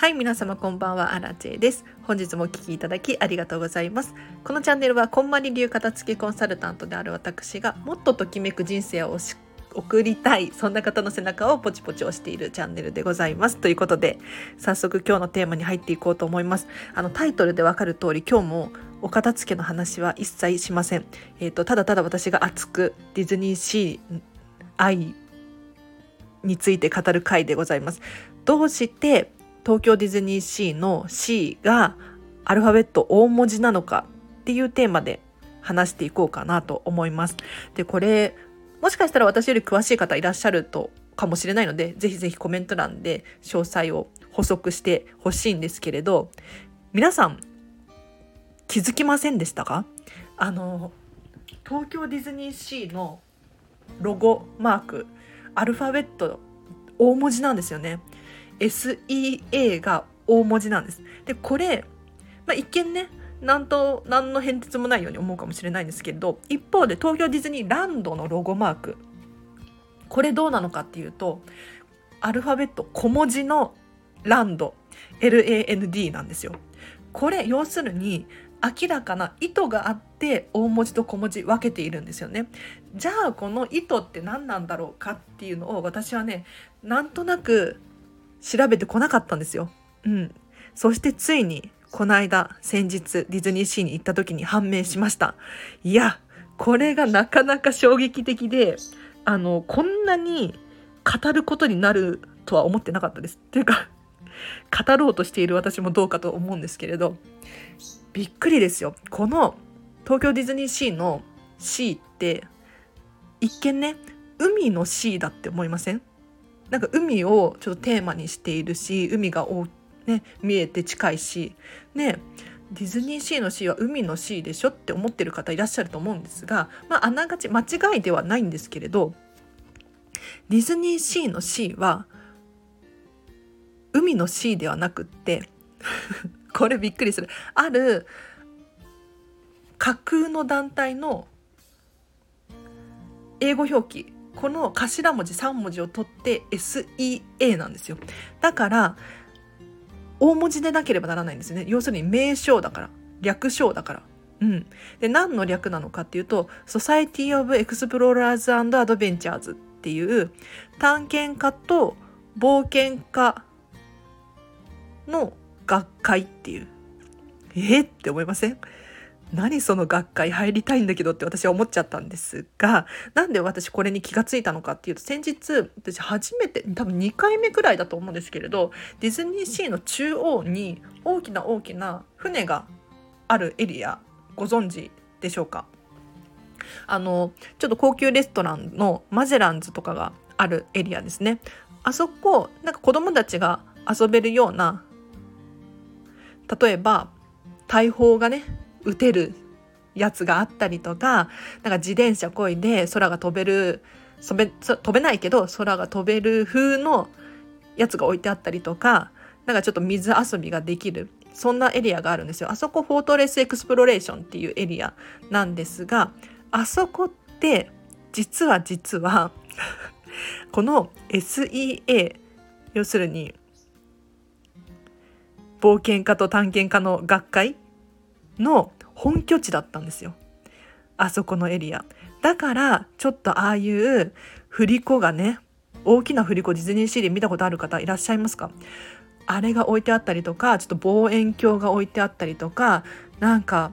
はい皆様こんばんはアラチェです。本日もお聞きいただきありがとうございます。このチャンネルはこんまり流片付けコンサルタントである私がもっとときめく人生を送りたいそんな方の背中をポチポチ押しているチャンネルでございます。ということで早速今日のテーマに入っていこうと思います。あのタイトルでわかる通り今日もお片付けの話は一切しません。えっ、ー、とただただ私が熱くディズニーシー愛について語る回でございます。どうして東京ディズニーシーの C がアルファベット大文字なのかっていうテーマで話していこうかなと思います。で、これ、もしかしたら私より詳しい方いらっしゃるとかもしれないので、ぜひぜひコメント欄で詳細を補足してほしいんですけれど、皆さん気づきませんでしたか？あの、東京ディズニーシーのロゴマーク、アルファベット大文字なんですよね。SEA が大文字なんです。で、これ、まあ、一見ね、なんと何の変哲もないように思うかもしれないんですけど一方で東京ディズニーランドのロゴマークこれどうなのかっていうとアルファベット小文字のランド LAND なんですよ。これ要するに明らかな意図があって大文字と小文字分けているんですよね。じゃあこの意図って何なんだろうかっていうのを私はねなんとなく調べてこなかったんですよ。うん。そしてついに、この間、先日、ディズニーシーに行った時に判明しました。いや、これがなかなか衝撃的で、あの、こんなに語ることになるとは思ってなかったです。っていうか、語ろうとしている私もどうかと思うんですけれど、びっくりですよ。この東京ディズニーシーの C って、一見ね、海の C だって思いません？なんか海をちょっとテーマにしているし海がね、見えて近いしねディズニーシーのシーは海のシーでしょって思ってる方いらっしゃると思うんですが、まあ、あながち間違いではないんですけれどディズニーシーのシーは海のシーではなくって これびっくりする。ある架空の団体の英語表記この頭文字3文字を取って SEA なんですよ。だから大文字でなければならないんですね。要するに名称だから略称だから。うん、で何の略なのかっていうと「Society of Explorers and Adventures」っていう探検家と冒険家の学会っていう。えって思いません？何その学会入りたいんだけどって私は思っちゃったんですがなんで私これに気がついたのかっていうと先日私初めて多分2回目くらいだと思うんですけれどディズニーシーの中央に大きな大きな船があるエリアご存知でしょうか？あのちょっと高級レストランのマゼランズとかがあるエリアですね。あそこなんか子供たちが遊べるような例えば大砲がね撃てるやつがあったりとかなんか自転車こいで空が飛べる飛べ飛べないけど空が飛べる風のやつが置いてあったりとかなんかちょっと水遊びができるそんなエリアがあるんですよ。あそこ Fortress Exploration っていうエリアなんですがあそこって実は実は この SEA 要するに冒険家と探検家の学会の本拠地だったんですよ。あそこのエリア。だからちょっとああいう振り子がね大きな振り子ディズニーシーで見たことある方いらっしゃいますか？あれが置いてあったりとかちょっと望遠鏡が置いてあったりとかなんか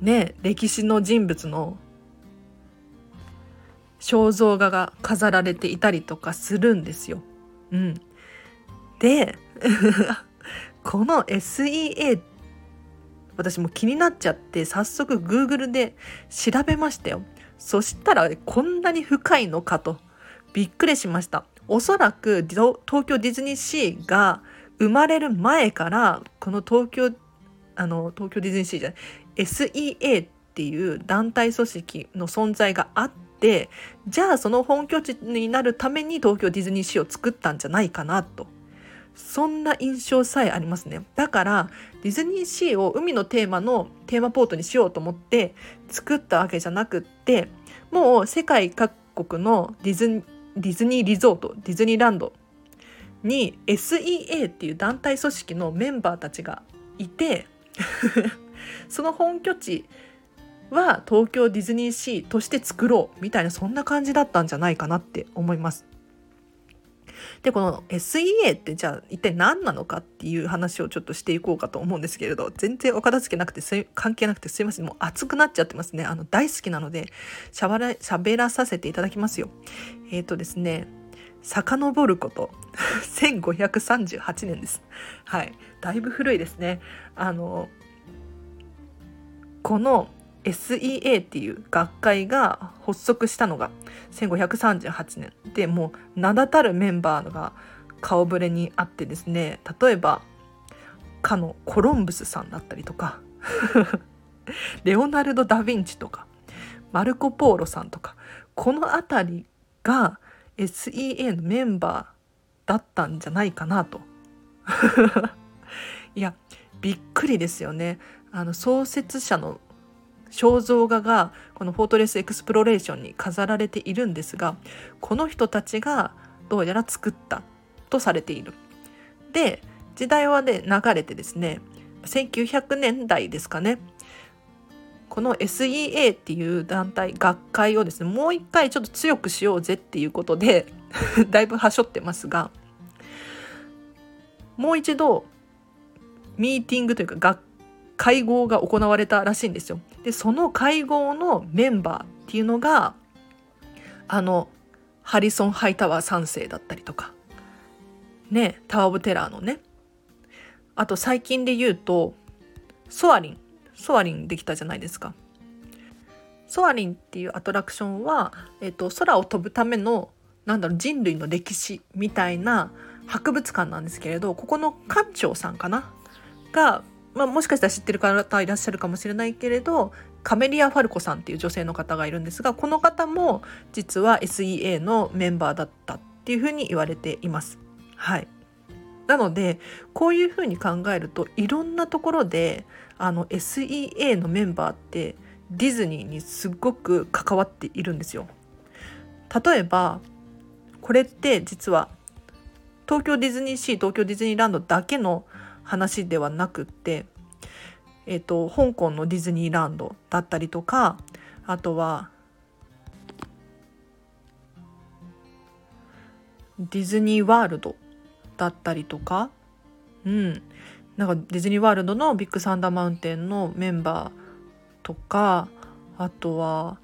ね歴史の人物の肖像画が飾られていたりとかするんですよ。うん、で この SEA 私も気になっちゃって早速 Google で調べましたよ。そしたらこんなに深いのかと。びっくりしました。おそらく東京ディズニーシーが生まれる前からこの東京あの東京ディズニーシーじゃない SEA っていう団体組織の存在があってじゃあその本拠地になるために東京ディズニーシーを作ったんじゃないかなと。そんな印象さえありますねだからディズニーシーを海のテーマのテーマポートにしようと思って作ったわけじゃなくってもう世界各国のディズディズニーリゾートディズニーランドに SEA っていう団体組織のメンバーたちがいて その本拠地は東京ディズニーシーとして作ろうみたいなそんな感じだったんじゃないかなって思います。でこの SEA ってじゃあ一体何なのかっていう話をちょっとしていこうかと思うんですけれど全然お片付けなくて関係なくてすいません。もう熱くなっちゃってますね。あの大好きなのでしゃばら喋らさせていただきますよ。えっ、ー、とですね遡ること。1538年です。はい。だいぶ古いですね。あのこの SEA っていう学会が発足したのが1538年。でもう名だたるメンバーが顔ぶれにあってですね例えばかのコロンブスさんだったりとか レオナルド・ダ・ヴィンチとかマルコ・ポーロさんとかこの辺りが SEA のメンバーだったんじゃないかなと。いやびっくりですよね。あの創設者の肖像画がこの Fortress Exploration に飾られているんですがこの人たちがどうやら作ったとされている。で時代はね流れてですね1900年代ですかねこの SEA っていう団体学会をですねもう一回ちょっと強くしようぜっていうことで だいぶはしょってますがもう一度ミーティングというか学会合が行われたらしいんですよ。でその会合のメンバーっていうのがあのハリソン・ハイタワー3世だったりとかねタワー・オブ・テラーのねあと最近で言うとソアリンソアリンできたじゃないですか。ソアリンっていうアトラクションは、えっと、空を飛ぶためのなんだろう人類の歴史みたいな博物館なんですけれどここの館長さんかな？がまあ、もしかしたら知ってる方いらっしゃるかもしれないけれどカメリア・ファルコさんっていう女性の方がいるんですがこの方も実は SEA のメンバーだったっていうふうに言われています。はい、なのでこういうふうに考えるといろんなところであの SEA のメンバーってディズニーにすごく関わっているんですよ。例えばこれって実は東京ディズニーシー東京ディズニーランドだけの話ではなくって、えーと、香港のディズニーランドだったりとかあとはディズニーワールドだったりとかうん。なんかディズニーワールドのビッグサンダーマウンテンのメンバーとかあとは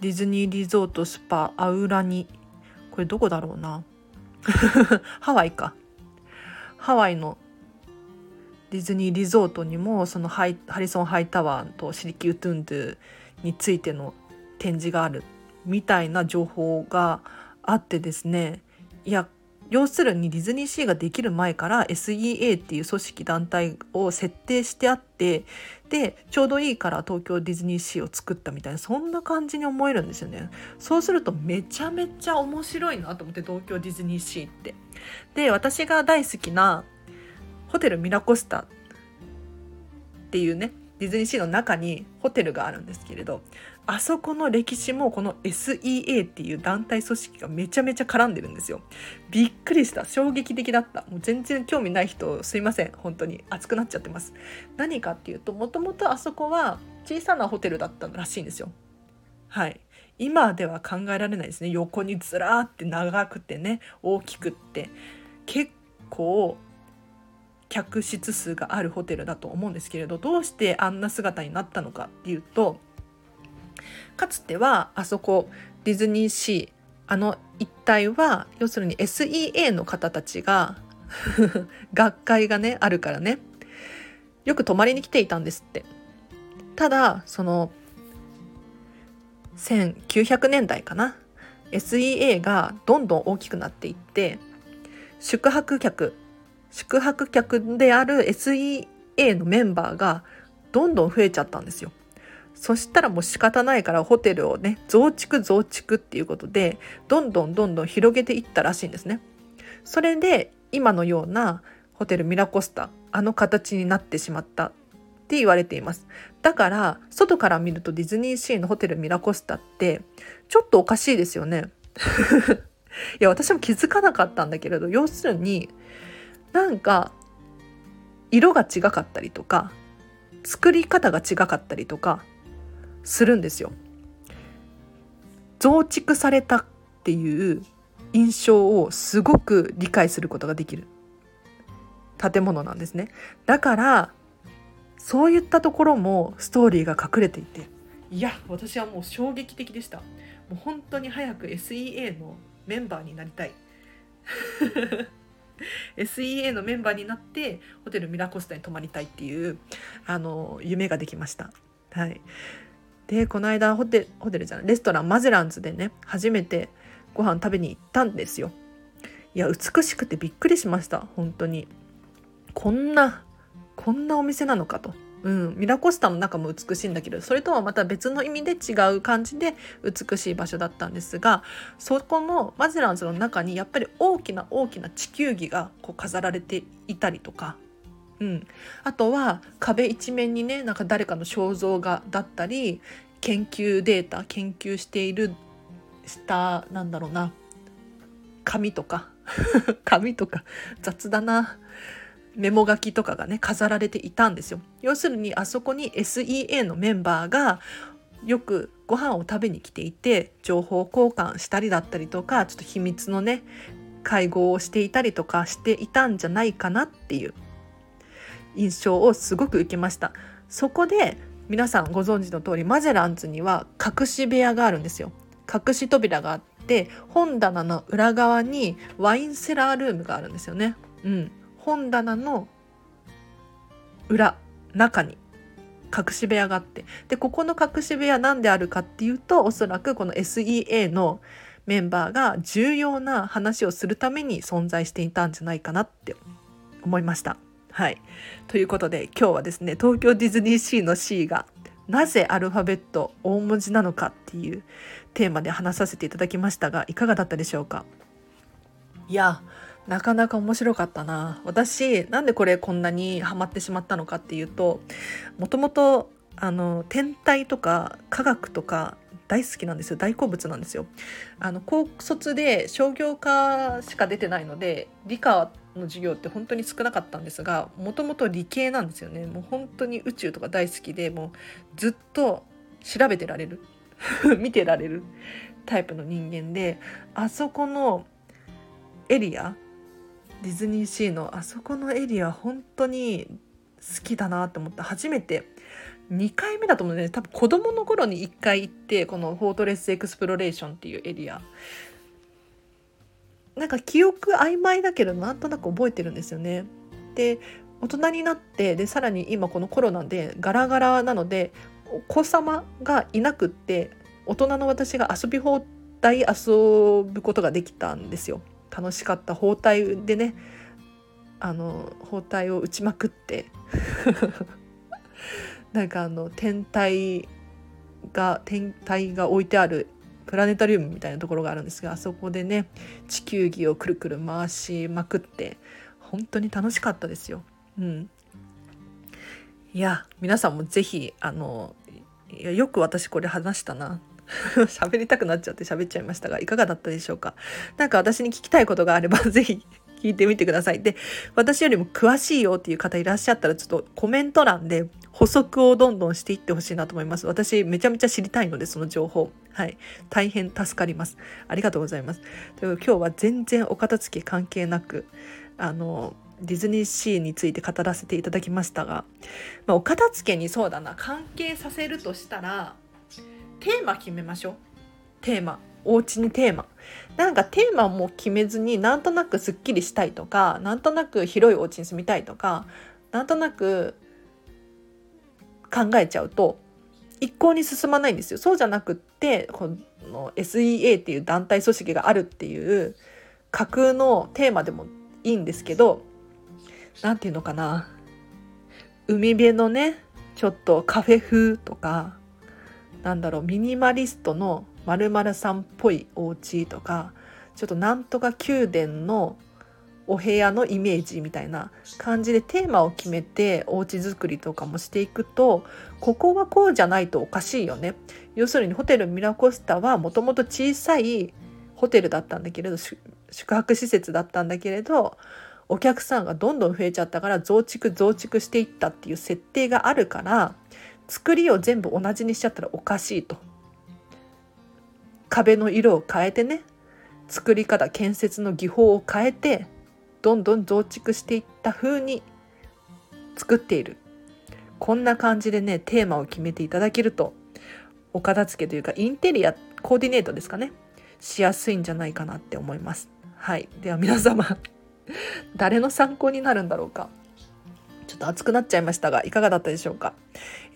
ディズニーリゾートスパアウラニ。これどこだろうな。ハワイか。ハワイのディズニーリゾートにもそのハリソン・ハイタワーとシリキュートゥンドゥについての展示があるみたいな情報があってですね。いや要するにディズニーシーができる前から SEA っていう組織団体を設定してあってでちょうどいいから東京ディズニーシーを作ったみたいなそんな感じに思えるんですよね。そうするとめちゃめちゃ面白いなと思って東京ディズニーシーって。で私が大好きなホテルミラコスタっていうねディズニーシーの中にホテルがあるんですけれどあそこの歴史もこの SEA っていう団体組織がめちゃめちゃ絡んでるんですよ。びっくりした。衝撃的だった。もう全然興味ない人すいません。本当に熱くなっちゃってます。何かっていうと、もともとあそこは小さなホテルだったらしいんですよ。はい。今では考えられないですね。横にずらーって長くてね、大きくって。結構客室数があるホテルだと思うんですけれどどうしてあんな姿になったのかっていうとかつてはあそこディズニーシーあの一帯は要するに SEA の方たちが 学会がねあるからね。よく泊まりに来ていたんですって。ただその1900年代かな。SEA がどんどん大きくなっていって宿泊客宿泊客である SEA のメンバーがどんどん増えちゃったんですよ。そしたらもう仕方ないからホテルをね増築増築っていうことでどんどんどんどん広げていったらしいんですね。それで今のようなホテルミラコスタあの形になってしまったって言われていますだから外から見るとディズニーシーのホテルミラコスタってちょっとおかしいですよね いや私も気づかなかったんだけれど要するになんか色が違かったりとか作り方が違かったりとかするんですよ。増築されたっていう印象をすごく理解することができる建物なんですね。だからそういったところもストーリーが隠れていていや私はもう衝撃的でしたもう本当に早く SEA のメンバーになりたい SEA のメンバーになってホテルミラコスタに泊まりたいっていうあの夢ができました。はい、でこの間ホテホテルじゃないレストランマゼランズでね初めてご飯食べに行ったんですよ。いや美しくてびっくりしました本当に。こんなこんなお店なのかと。うん、ミラコスタの中も美しいんだけどそれとはまた別の意味で違う感じで美しい場所だったんですがそこのマゼランズの中にやっぱり大きな大きな地球儀がこう飾られていたりとか、うん、あとは壁一面にねなんか誰かの肖像画だったり研究データ研究しているしたなんだろうな紙とか 紙とか雑だなメモ書きとかがね飾られていたんですよ。要するにあそこに SEA のメンバーがよくご飯を食べに来ていて情報交換したりだったりとかちょっと秘密のね会合をしていたりとかしていたんじゃないかなっていう印象をすごく受けました。そこで皆さんご存知の通りマゼランズには隠し部屋があるんですよ。隠し扉があって本棚の裏側にワインセラールームがあるんですよね。うん。本棚の裏中に隠し部屋があって。でここの隠し部屋何であるかっていうとおそらくこの SEA のメンバーが重要な話をするために存在していたんじゃないかなって思いました。はい、ということで今日はですね東京ディズニーシーの C がなぜアルファベット大文字なのかっていうテーマで話させていただきましたがいかがだったでしょうか？いやなかなか面白かったな。私なんでこれこんなにハマってしまったのかっていうともともとあの天体とか科学とか大好きなんですよ。大好物なんですよ。あの高卒で商業科しか出てないので理科の授業って本当に少なかったんですがもともと理系なんですよね。もう本当に宇宙とか大好きでもうずっと調べてられる。見てられるタイプの人間であそこのエリアディズニーシーのあそこのエリア本当に好きだなって思った初めて2回目だと思うね。多分子供の頃に1回行ってこの Fortress Exploration っていうエリア。なんか記憶曖昧だけどなんとなく覚えてるんですよね。で大人になってでさらに今このコロナでガラガラなのでお子様がいなくって大人の私が遊び放題遊ぶことができたんですよ。楽しかった砲台でねあの包帯を打ちまくって なんかあの天体が天体が置いてあるプラネタリウムみたいなところがあるんですがあそこでね地球儀をくるくる回しまくって本当に楽しかったですよ。うん、いや皆さんも是非あのいやよく私これ話したな 喋りたくなっちゃって喋っちゃいましたがいかがだったでしょうか？何か私に聞きたいことがあれば 是非聞いてみてください。で、私よりも詳しいよっていう方いらっしゃったら、ちょっとコメント欄で補足をどんどんしていってほしいなと思います。私、めちゃめちゃ知りたいので、その情報。はい。大変助かります。ありがとうございます。という今日は全然お片付け関係なく、あの、ディズニーシーについて語らせていただきましたが、まあ、お片付けにそうだな、関係させるとしたら、テーマ決めましょうテーマお家にテーマなんかテーマも決めずになんとなくすっきりしたいとかなんとなく広いお家に住みたいとかなんとなく考えちゃうと一向に進まないんですよ。そうじゃなくってこの SEA っていう団体組織があるっていう架空のテーマでもいいんですけど何て言うのかな。海辺のねちょっとカフェ風とかなんだろうミニマリストの〇〇さんっぽいお家とかちょっとなんとか宮殿のお部屋のイメージみたいな感じでテーマを決めてお家作りとかもしていくとここはこうじゃないとおかしいよね要するにホテルミラコスタはもともと小さいホテルだったんだけれど宿泊施設だったんだけれどお客さんがどんどん増えちゃったから増築増築していったっていう設定があるから作りを全部同じにしちゃったらおかしいと。壁の色を変えてね作り方建設の技法を変えてどんどん増築していった風に作っている。こんな感じでねテーマを決めていただけるとお片付けというかインテリアコーディネートですかね。しやすいんじゃないかなって思います。はい。では皆様 誰の参考になるんだろうか。ょっと熱くなっちゃいましたがいかがだったでしょうか？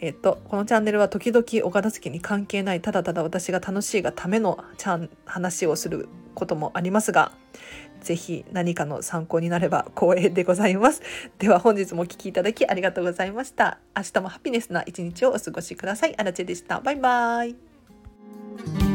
えっ、とこのチャンネルは時々お片付けに関係ないただただ私が楽しいがためのちゃん話をすることもありますがぜひ何かの参考になれば光栄でございます。では本日もお聴きいただきありがとうございました。明日もハピネスな一日をお過ごしください。あらちでした。バイバイ。